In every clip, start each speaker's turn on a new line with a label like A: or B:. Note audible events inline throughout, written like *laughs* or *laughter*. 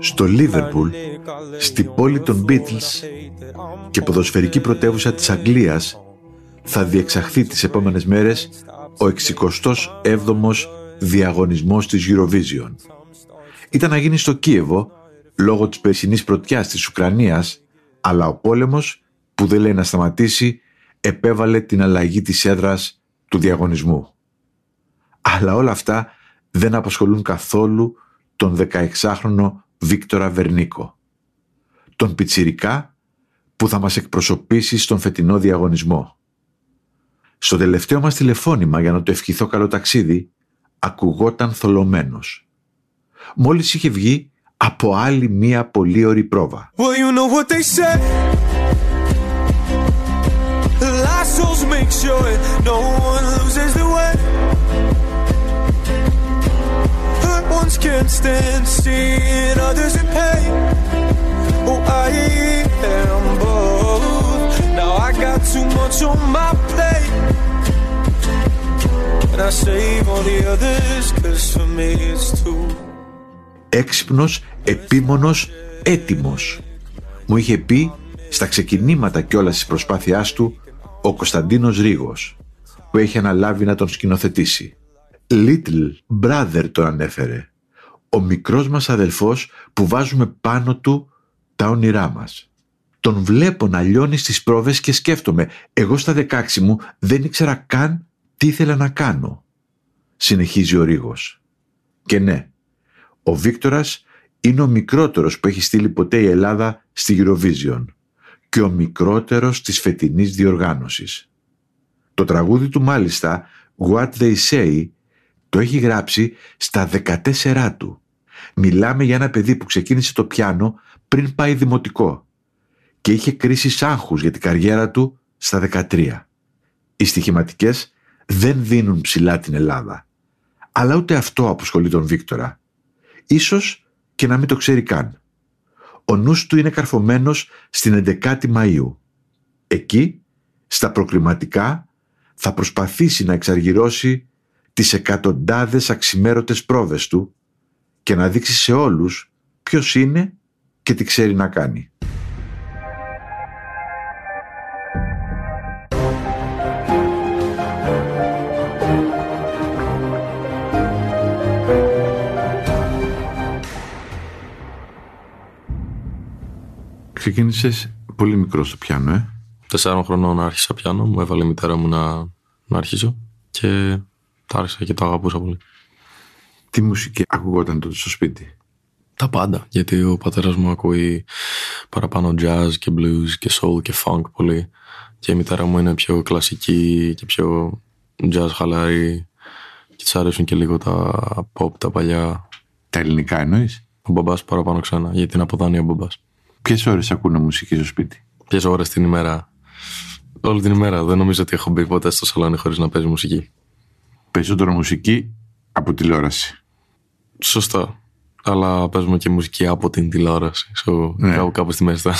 A: στο Λίβερπουλ, στη πόλη των Beatles και ποδοσφαιρική πρωτεύουσα της Αγγλίας θα διεξαχθεί τις επόμενες μέρες ο 67ος διαγωνισμός της Eurovision. Ήταν να γίνει στο Κίεβο λόγω της περσινής πρωτιάς της Ουκρανίας, αλλά ο πόλεμος που δεν λέει να σταματήσει επέβαλε την αλλαγή της έδρας του διαγωνισμού. Αλλά όλα αυτά δεν απασχολούν καθόλου τον 16χρονο Βίκτορα Βερνίκο. Τον πιτσιρικά που θα μας εκπροσωπήσει στον φετινό διαγωνισμό. Στο τελευταίο μας τηλεφώνημα για να το ευχηθώ καλό ταξίδι, ακουγόταν θολωμένος. Μόλις είχε βγει από άλλη μία πολύ ωρη πρόβα. Well, you know what they say. make sure no one loses the can't stand seeing others in pain. Oh, I am both. Now I got too much on my plate. And I save all the others, cause for me it's too. Έξυπνος, επίμονος, έτοιμος. Μου είχε πει στα ξεκινήματα κιόλας της προσπάθειάς του ο Κωνσταντίνος Ρίγος, που έχει αναλάβει να τον σκηνοθετήσει. Little Brother τον ανέφερε. Ο μικρός μας αδελφός που βάζουμε πάνω του τα όνειρά μας. Τον βλέπω να λιώνει στις πρόβες και σκέφτομαι. Εγώ στα δεκάξι μου δεν ήξερα καν τι ήθελα να κάνω. Συνεχίζει ο Ρίγος. Και ναι, ο Βίκτορας είναι ο μικρότερος που έχει στείλει ποτέ η Ελλάδα στη Eurovision και ο μικρότερος της φετινής διοργάνωσης. Το τραγούδι του μάλιστα, What They Say, το έχει γράψει στα 14 του. Μιλάμε για ένα παιδί που ξεκίνησε το πιάνο πριν πάει δημοτικό και είχε κρίση άγχους για την καριέρα του στα 13. Οι στοιχηματικές δεν δίνουν ψηλά την Ελλάδα. Αλλά ούτε αυτό αποσχολεί τον Βίκτορα. Ίσως και να μην το ξέρει καν. Ο νους του είναι καρφωμένος στην 11η Μαΐου. Εκεί, στα προκληματικά, θα προσπαθήσει να εξαργυρώσει τις εκατοντάδες αξιμέρωτες πρόβες του και να δείξει σε όλους ποιος είναι και τι ξέρει να κάνει. Ξεκίνησες πολύ μικρός στο πιάνο, ε.
B: Τεσσάρων χρονών άρχισα πιάνο, μου έβαλε η μητέρα μου να, να αρχίσω και τα άρχισα και το αγαπούσα πολύ.
A: Τι μουσική ακουγόταν τότε στο σπίτι;
B: Τα πάντα, γιατί ο πατέρας μου ακούει παραπάνω jazz και blues και soul και funk πολύ και η μητέρα μου είναι πιο κλασική και πιο jazz χαλαρή και της αρέσουν και λίγο τα pop, τα παλιά.
A: Τα ελληνικά εννοείς;
B: Ο μπαμπάς παραπάνω ξανά, γιατί είναι από δάνεια ο μπαμπάς.
A: Ποιες ώρες ακούνε μουσική στο σπίτι,
B: Ποιες ώρες την ημέρα; Όλη την ημέρα. Δεν νομίζω ότι έχω μπει ποτέ στο σαλόνι χωρίς να παίζει μουσική.
A: Περισσότερο μουσική από τηλεόραση.
B: Σωστά. Αλλά παίζουμε και μουσική από την τηλεόραση. So, ναι. κάπου, κάπου στη μέση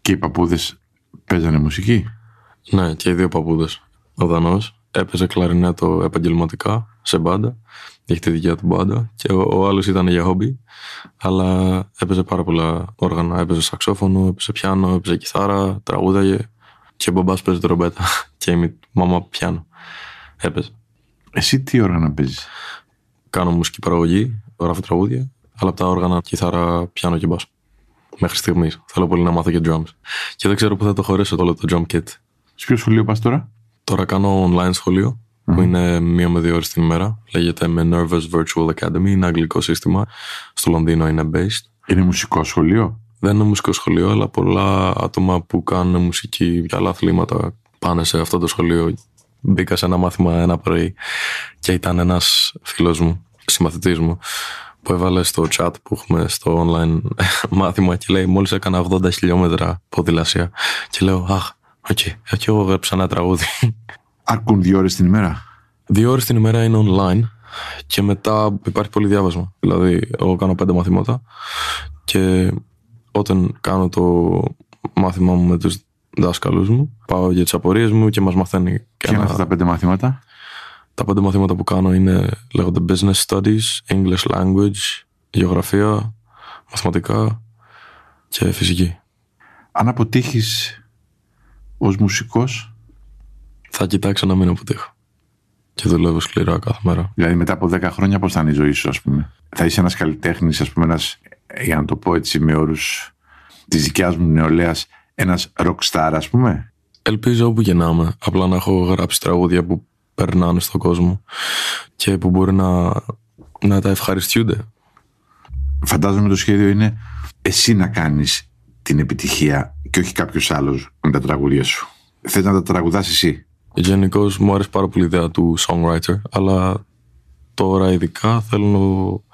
A: Και οι παππούδες παίζανε μουσική;
B: Ναι, και οι δύο παππούδες. Ο Δανός έπαιζε κλαρινέτο επαγγελματικά σε μπάντα έχει τη δικιά του μπάντα και ο, ο άλλος ήταν για χόμπι, αλλά έπαιζε πάρα πολλά όργανα. Έπαιζε σαξόφωνο, έπαιζε πιάνο, έπαιζε κιθάρα, τραγούδαγε και ο μπαμπάς παίζει τρομπέτα *laughs* και η μαμά πιάνο. Έπαιζε.
A: Εσύ τι όργανα παίζεις;
B: Κάνω μουσική παραγωγή, γράφω τραγούδια, αλλά από τα όργανα κιθάρα, πιάνο και μπάσο. μέχρι στιγμής. Θέλω πολύ να μάθω και drums. Και δεν ξέρω πού θα το χωρέσω όλο το drum kit.
A: Σε ποιο σχολείο πας τώρα;
B: Τώρα κάνω online σχολείο mm-hmm. που είναι μία με δύο ώρες την ημέρα. Λέγεται Nervous Virtual Academy. Είναι αγγλικό σύστημα. Στο Λονδίνο είναι based.
A: Είναι μουσικό σχολείο;
B: Δεν είναι μουσικό σχολείο, αλλά πολλά άτομα που κάνουν μουσική και άλλα αθλήματα πάνε σε αυτό το σχολείο. Μπήκα σε ένα μάθημα ένα πρωί και ήταν ένας φίλος μου, συμμαθητής μου, που έβαλε στο chat που έχουμε στο online *laughs* μάθημα και λέει μόλις έκανα 80 χιλιόμετρα ποδηλασία και λέω αχ, OK, okay, και εγώ έγραψα ένα τραγούδι. *laughs*
A: Αρκούν δύο ώρες την ημέρα;
B: Δύο ώρες την ημέρα είναι online και μετά υπάρχει πολύ διάβασμα. Δηλαδή, εγώ κάνω πέντε μαθήματα και όταν κάνω το μάθημά μου με τους δάσκαλους μου, πάω για τις απορίες μου και μας μαθαίνει.
A: Ποια είναι αυτά τα πέντε μαθήματα;
B: Τα πέντε μαθήματα που κάνω είναι λέγονται Business Studies, English Language, Γεωγραφία, Μαθηματικά και Φυσική.
A: Αν αποτύχεις ως μουσικός...
B: Θα κοιτάξω να μην αποτύχω. Και δουλεύω σκληρά κάθε μέρα.
A: Δηλαδή μετά από 10 χρόνια πώς θα είναι η ζωή σου ας πούμε; Θα είσαι ένας καλλιτέχνης ας πούμε ένας, για να το πω έτσι με όρους της δικιάς μου νεολαίας, ένας rockstar ας πούμε.
B: Ελπίζω όπου και να είμαι. Απλά να έχω γράψει τραγούδια που περνάνε στον κόσμο και που μπορεί να, να τα ευχαριστούνται.
A: Φαντάζομαι το σχέδιο είναι εσύ να κάνεις την επιτυχία και όχι κάποιος άλλος με τα τραγούδια σου. Θες να τα τραγουδάς εσύ;
B: Γενικώ μου αρέσει πάρα πολύ η ιδέα του songwriter, αλλά τώρα ειδικά θέλω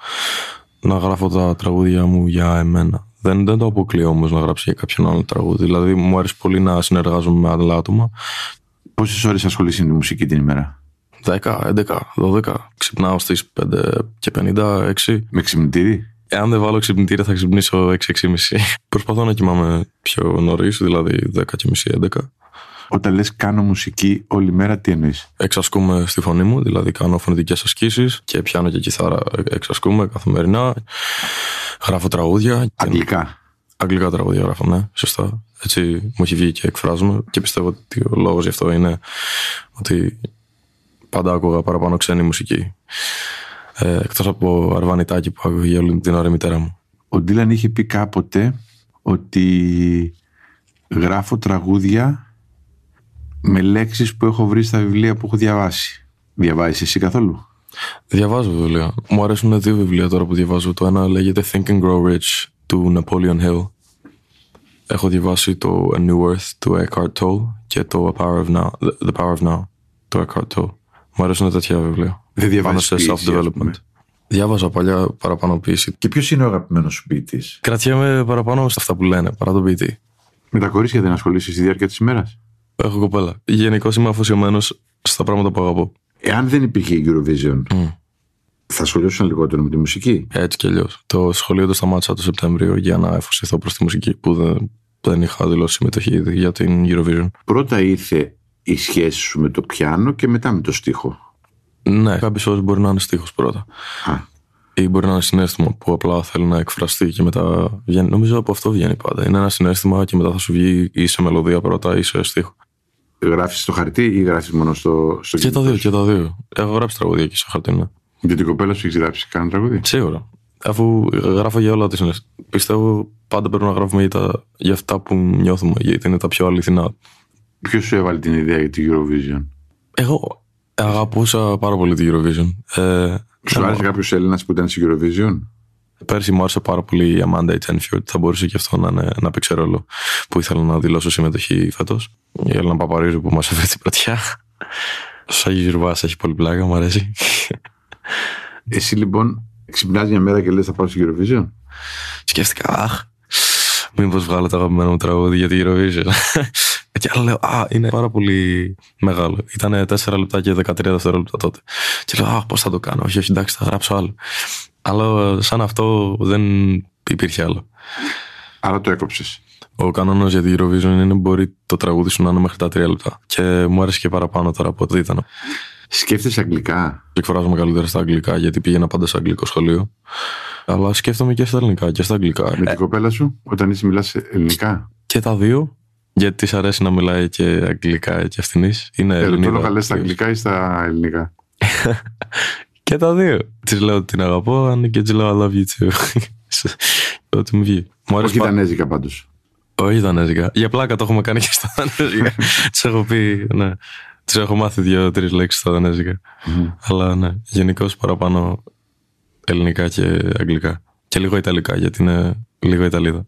B: να γράφω τα τραγούδια μου για εμένα. Δεν, δεν το αποκλείω όμως να γράψει για κάποιον άλλο τραγούδι. Δηλαδή, μου αρέσει πολύ να συνεργάζομαι με άλλα άτομα
A: Πόσες ώρες ασχολείσαι με τη μουσική την ημέρα,
B: 10, 11, 12. Ξυπνάω στις 5 και 50, 6.
A: Με ξυπνητήρι;
B: Εάν δεν βάλω ξυπνητήρι, θα ξυπνήσω 6-6,5. Προσπαθώ να κοιμάμαι πιο νωρίς, δηλαδή 10.30, 11.
A: Όταν λες κάνω μουσική όλη μέρα, τι εννοείς;
B: Εξασκούμε στη φωνή μου, δηλαδή κάνω φωνητικές ασκήσεις και πιάνω και κιθάρα. Εξασκούμε καθημερινά. Γράφω τραγούδια.
A: Αγγλικά.
B: Αγγλικά τραγούδια γράφω, ναι, σωστά. Έτσι μου έχει βγει και εκφράζομαι και πιστεύω ότι ο λόγος γι' αυτό είναι ότι πάντα άκουγα παραπάνω ξένη μουσική. Ε, Εκτός από αρβανιτάκι που άκουγε για όλη την ώρα η μητέρα μου.
A: Ο Ντίλαν είχε πει κάποτε ότι γράφω τραγούδια με λέξεις που έχω βρει στα βιβλία που έχω διαβάσει. Διαβάζεις εσύ καθόλου;
B: Διαβάζω βιβλία. Μου αρέσουν δύο βιβλία τώρα που διαβάζω. Το ένα λέγεται Think and Grow Rich του Napoleon Hill Έχω διαβάσει το A New Earth του Eckhart Tolle και το A Power of Now, The Power of Now του Eckhart Tolle. Μου αρέσουν τέτοια βιβλία.
A: Δεν διαβάζεις σε self-development.
B: Διάβαζα παλιά παραπάνω ποιήση.
A: Και ποιος είναι ο αγαπημένος σου ποιητής;
B: Κρατιέμαι παραπάνω σε αυτά που λένε, παρά τον ποιητή.
A: Με τα κορίτσια δεν ασχολείσαι στη διάρκεια της ημέρας;
B: Έχω κοπέλα. Γενικώ είμαι αφοσιωμένος στα πράγματα που αγαπώ.
A: Εάν δεν υπήρχε η Eurovision, mm. θα ασχολιώσουν λιγότερο με τη μουσική;
B: Έτσι κι αλλιώς. Το σχολείο το σταμάτησα το Σεπτέμβριο για να εφοσιωθώ προς τη μουσική που δεν δεν είχα δηλώσει συμμετοχή για την Eurovision.
A: Πρώτα ήρθε η σχέση σου με το πιάνο και μετά με το στίχο.
B: Ναι, κάποιες φορές μπορεί να είναι στίχος πρώτα.
A: Α.
B: Ή μπορεί να είναι συνέστημα που απλά θέλει να εκφραστεί και μετά βγαίνει. Νομίζω από αυτό βγαίνει πάντα. Είναι ένα συνέστημα και μετά θα σου βγει ή σε μελωδία πρώτα ή σε στίχο.
A: Γράφεις στο χαρτί ή γράφεις μόνο στο, στο
B: Και τα δύο, και τα δύο. Έχω γράψει τραγουδία και στο χαρτί, ναι.
A: Για την κοπέλα σου έχει γράψει κανένα τραγούδι;
B: Σίγουρα. Αφού γράφω για όλα τις συνέστημα. Πιστεύω πάντα πρέπει να γράφουμε για, τα, για αυτά που νιώθουμε, γιατί είναι τα πιο αληθινά.
A: Ποιος σου έβαλε την ιδέα για την Eurovision,
B: Εγώ αγαπούσα πάρα πολύ την Eurovision. Ε,
A: σου άρεσε κάποιος Έλληνας που ήταν στην Eurovision,
B: Πέρσι μου άρεσε πάρα πολύ η Amanda Tenfield. Θα μπορούσε και αυτό να, είναι, να παίξει ρόλο που ήθελα να δηλώσω συμμετοχή φέτος. Η Έλληνα Παπαρίζου που μας έφερε την πρωτιά. Ο Σάγι Ζουρβά έχει πολύ πλάκα, μου αρέσει.
A: Εσύ λοιπόν ξυπνάς μια μέρα και λες θα πάω στην Eurovision.
B: Σκέφτηκα, αχ, μήπως βγάλω το αγαπημένο μου τραγούδι για την Eurovision. *laughs* και άλλο λέω, Α, είναι πάρα πολύ μεγάλο. Ήταν 4 λεπτά και 13 δευτερόλεπτα τότε. Και λέω, Α, πώς θα το κάνω. Όχι, όχι, εντάξει, θα γράψω άλλο. Αλλά σαν αυτό δεν υπήρχε άλλο.
A: Άρα το έκοψες.
B: Ο κανόνας για την Eurovision είναι μπορεί το τραγούδι σου να είναι μέχρι τα 3 λεπτά. Και μου άρεσε και παραπάνω τώρα από ό,τι ήταν.
A: Σκέφτεσαι αγγλικά;
B: Εκφράζομαι καλύτερα στα αγγλικά γιατί πήγαινα πάντα σε αγγλικό σχολείο. Αλλά σκέφτομαι και στα ελληνικά και στα αγγλικά.
A: Με την κοπέλα σου, όταν είσαι μιλάς ελληνικά;
B: Και τα δύο. Γιατί της αρέσει να μιλάει και αγγλικά και αυτήν. Είναι
A: ε, ελληνικά. Θέλω να στα αγγλικά ή στα ελληνικά; *laughs*
B: και τα δύο. Της λέω ότι την αγαπώ, αν και της λέω I love you too. *laughs* ό,τι μου βγει.
A: Μου Όχι πα... δανέζικα πάντως.
B: Όχι δανέζικα. Για πλάκα το έχουμε κάνει και στα δανέζικα. *laughs* Τους έχω πει, ναι. Τους έχω μάθει δύο-τρεις λέξεις στα δανέζικα. Mm. Αλλά ναι, γενικώς παραπάνω ελληνικά και αγγλικά. Και λίγο ιταλικά, γιατί είναι λίγο Ιταλίδα.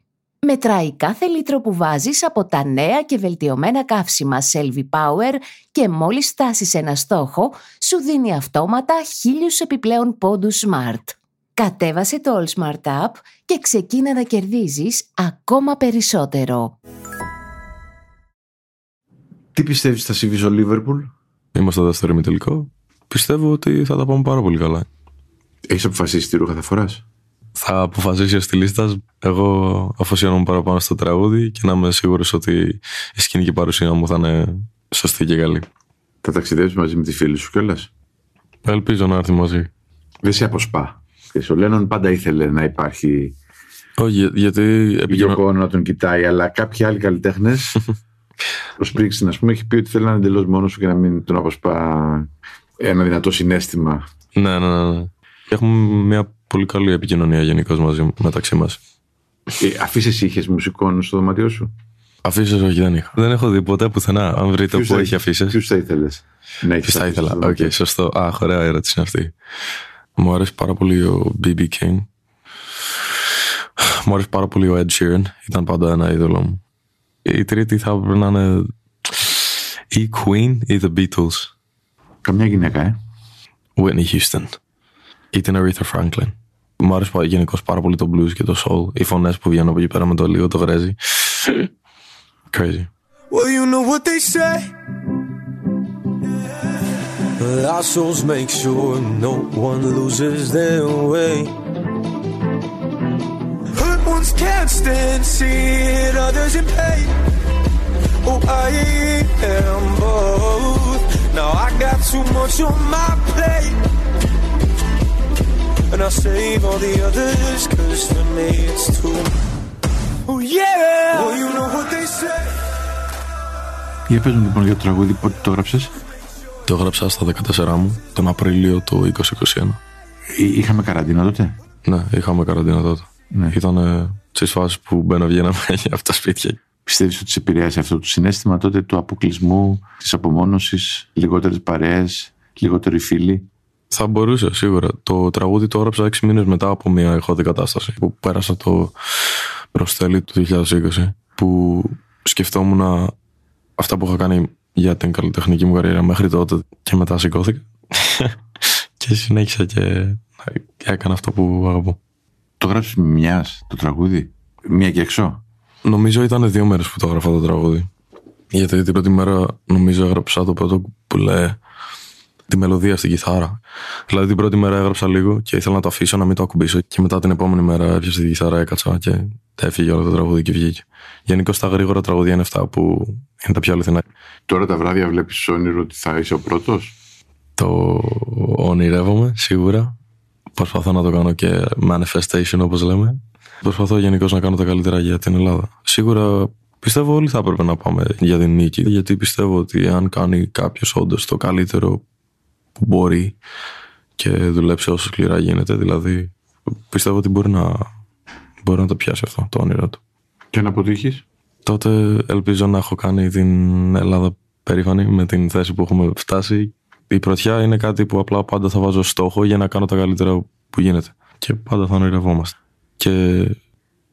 C: Μετράει κάθε λίτρο που βάζεις από τα νέα και βελτιωμένα καύσιμα Selvi Power και μόλις φτάσεις ένα στόχο, σου δίνει αυτόματα χίλιους επιπλέον πόντους Smart. Κατέβασε το All Smart App και ξεκίνα να κερδίζεις ακόμα περισσότερο.
A: Τι πιστεύεις θα συμβεί στο Liverpool?
B: Είμαστε στο δεύτερο ημιτελικό. Πιστεύω ότι θα τα πάμε πάρα πολύ καλά.
A: Έχεις αποφασίσει τι ρούχα θα φοράς;
B: Θα αποφασίσει ο στυλίστα. Εγώ αφοσιώνομαι παραπάνω στο τραγούδι και να είμαι σίγουρος ότι η σκηνική παρουσία μου θα είναι σωστή και καλή.
A: Θα ταξιδέψεις μαζί με τη φίλη σου κιόλας;
B: Ελπίζω να έρθει μαζί.
A: Δεν σε αποσπά. Και ο Λένον πάντα ήθελε να υπάρχει.
B: Όχι, γιατί.
A: Επικοινωνία να τον κοιτάει, αλλά κάποιοι άλλοι καλλιτέχνες. *laughs* ο Σπρίνγκστιν, ας πούμε, έχει πει ότι θέλει να είναι εντελώς μόνος σου και να μην τον αποσπά ένα δυνατό συναίσθημα.
B: Ναι, ναι, ναι. ναι. Έχουμε μια πολύ καλή επικοινωνία γενικώς μαζί μεταξύ μας.
A: Ε, Αφίσες είχες μουσικών στο δωμάτιό σου;
B: Αφίσες όχι, δεν είχα. Δεν έχω δει ποτέ πουθενά. Αν βρείτε που έχει αφίσες.
A: Ποιους θα ήθελες.
B: Ναι, Ποιους θα ήθελα. OK, okay, σωστό. Α, ωραία ερώτηση είναι αυτή. Μου αρέσει πάρα πολύ ο BB King. Μου αρέσει πάρα πολύ ο Ed Sheeran. Ήταν πάντα ένα είδωλο μου. Η τρίτη θα έπρεπε να είναι η Queen ή The Beatles.
A: Καμιά γυναίκα, ε.
B: Whitney Houston ή την Aretha Franklin. Μου άρεσε γενικώ πάρα πολύ το blues και το soul. Οι φωνέ που βγαίνουν από εκεί πέρα με το λίγο το γρέζι. Crazy. Well, you know what they say. Our souls make sure no one loses their way. Hurt ones can't stand seeing others in pain. Oh, I am both. Now I got too much on my plate. And I save all the others Cause for me it's too Oh yeah! Well you know what they say.
A: Για πες μου λοιπόν για το τραγούδι πότε το έγραψες
B: Το έγραψα στα 14 μου Τον Απρίλιο του 2021
A: Είχαμε καραντίνα τότε;
B: Ναι είχαμε καραντίνα τότε. Ναι. Ήταν στις φάσεις που μπαίνω βγαίναμε *laughs* από τα σπίτια.
A: Πιστεύεις ότι σε επηρέασε αυτό το συνέστημα τότε του αποκλεισμού, της απομόνωσης, λιγότερες παρέες, λιγότεροι φίλοι;
B: Θα μπορούσε σίγουρα. Το τραγούδι το έγραψα έξι μήνες μετά από μια ηχόδη κατάσταση που πέρασα το προστέλι του 2020 που σκεφτόμουν αυτά που είχα κάνει για την καλλιτεχνική μου καριέρα μέχρι τότε και μετά σηκώθηκα *laughs* και συνέχισα και έκανα αυτό που αγαπώ.
A: Το γράψει μιας το τραγούδι, μία και έξω;
B: Νομίζω ήταν δύο μέρες που το έγραφα το τραγούδι. Γιατί την πρώτη μέρα νομίζω έγραψα το πρώτο που λέει τη μελωδία στην κιθάρα. Δηλαδή την πρώτη μέρα έγραψα λίγο και ήθελα να το αφήσω να μην το ακουμπήσω. Και μετά την επόμενη μέρα έπιασα την κιθάρα, έκατσα και έφυγε όλο το τραγούδι και βγήκε. Γενικώς τα γρήγορα τραγουδία είναι αυτά που είναι τα πιο αληθινά.
A: Τώρα τα βράδια βλέπεις όνειρο ότι θα είσαι ο πρώτος;
B: Το ονειρεύομαι σίγουρα. Προσπαθώ να το κάνω και manifestation όπως λέμε. Προσπαθώ γενικώς να κάνω τα καλύτερα για την Ελλάδα. Σίγουρα πιστεύω όλοι θα έπρεπε να πάμε για την νίκη. Γιατί πιστεύω ότι αν κάνει κάποιος όντως το καλύτερο που μπορεί και δουλέψει όσο σκληρά γίνεται. Δηλαδή, πιστεύω ότι μπορεί να, μπορεί να το πιάσει αυτό το όνειρο του.
A: Και να αποτύχεις;
B: Τότε ελπίζω να έχω κάνει την Ελλάδα περήφανη με την θέση που έχουμε φτάσει. Η πρωτιά είναι κάτι που απλά πάντα θα βάζω στόχο για να κάνω τα καλύτερα που γίνεται. Και πάντα θα ονειρευόμαστε. Και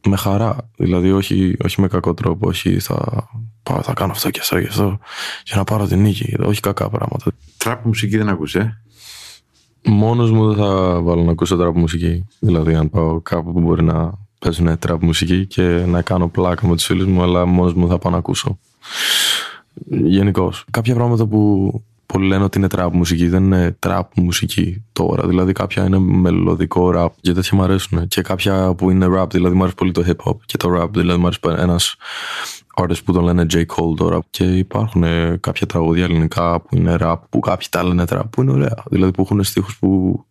B: με χαρά. Δηλαδή, όχι, όχι με κακό τρόπο. Όχι, θα, πάω, θα κάνω αυτό και αυτό και αυτό για να πάρω την νίκη. Όχι κακά πράγματα.
A: Τραπ μουσική δεν ακούσε.
B: Ε; Μόνος μου δεν θα βάλω να ακούσω τραπ μουσική. Δηλαδή, αν πάω κάπου που μπορεί να παίζουν τραπ μουσική και να κάνω πλάκα με τους φίλους μου, αλλά μόνος μου θα πάω να ακούσω. Γενικώς. Κάποια πράγματα που πολλοί λένε ότι είναι trap μουσική, δεν είναι trap μουσική τώρα. Δηλαδή κάποια είναι μελωδικό rap και τέτοια μου αρέσουν. Και κάποια που είναι rap, δηλαδή μου αρέσει πολύ το hip hop και το rap, δηλαδή μου αρέσει ένας artist που τον λένε J. Cole τώρα και υπάρχουν ε, κάποια τραγούδια ελληνικά που είναι rap, που κάποιοι τα λένε rap, που είναι ωραία. Δηλαδή που έχουν στίχους που,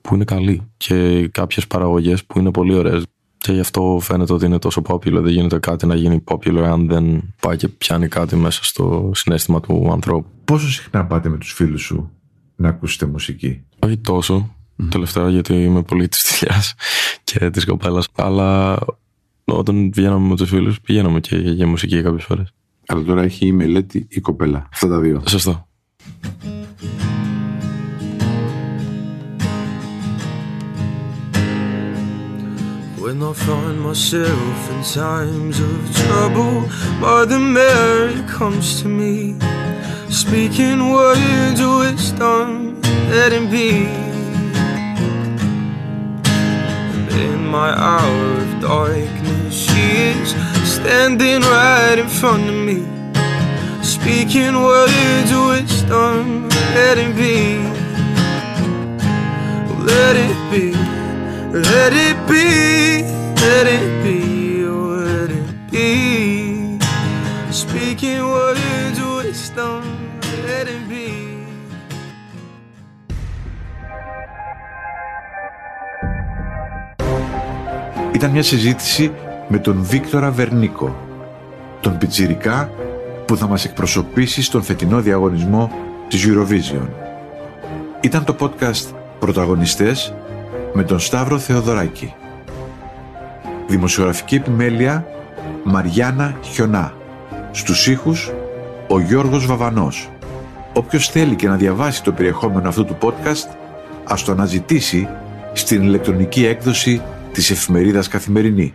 B: που είναι καλοί και κάποιες παραγωγές που είναι πολύ ωραίες. Και γι' αυτό φαίνεται ότι είναι τόσο popular. Δεν γίνεται κάτι να γίνει popular αν δεν πάει και πιάνει κάτι μέσα στο συνέστημα του ανθρώπου.
A: Πόσο συχνά πάτε με τους φίλους σου να ακούσετε μουσική;
B: Όχι τόσο. Mm. Τελευταία γιατί είμαι πολύ τη *laughs* δουλειάς και της κοπέλας. Αλλά όταν βγαίναμε με του φίλου, πηγαίναμε και για μουσική κάποιε φορέ.
A: Αλλά τώρα έχει η μελέτη η κοπέλα. Αυτά τα δύο.
B: Σωστό. When I find myself in times of trouble, Mother Mary comes to me, speaking words of wisdom, letting be. And in my hour of darkness, she is standing right in front of me, speaking words of wisdom, letting be. Let it be. Let it be, let it be, let it be. Speaking words of wisdom, let it be.
A: Ήταν μια συζήτηση με τον Βίκτορα Βερνίκο, τον πιτσιρικά που θα μας εκπροσωπήσει στον φετινό διαγωνισμό της Eurovision. Ήταν το podcast «Πρωταγωνιστές» με τον Σταύρο Θεοδωράκη. Δημοσιογραφική επιμέλεια Μαριάννα Χιονά. Στους ήχους ο Γιώργος Βαβανός. Όποιος θέλει και να διαβάσει το περιεχόμενο αυτού του podcast, ας το αναζητήσει στην ηλεκτρονική έκδοση της εφημερίδας Καθημερινή.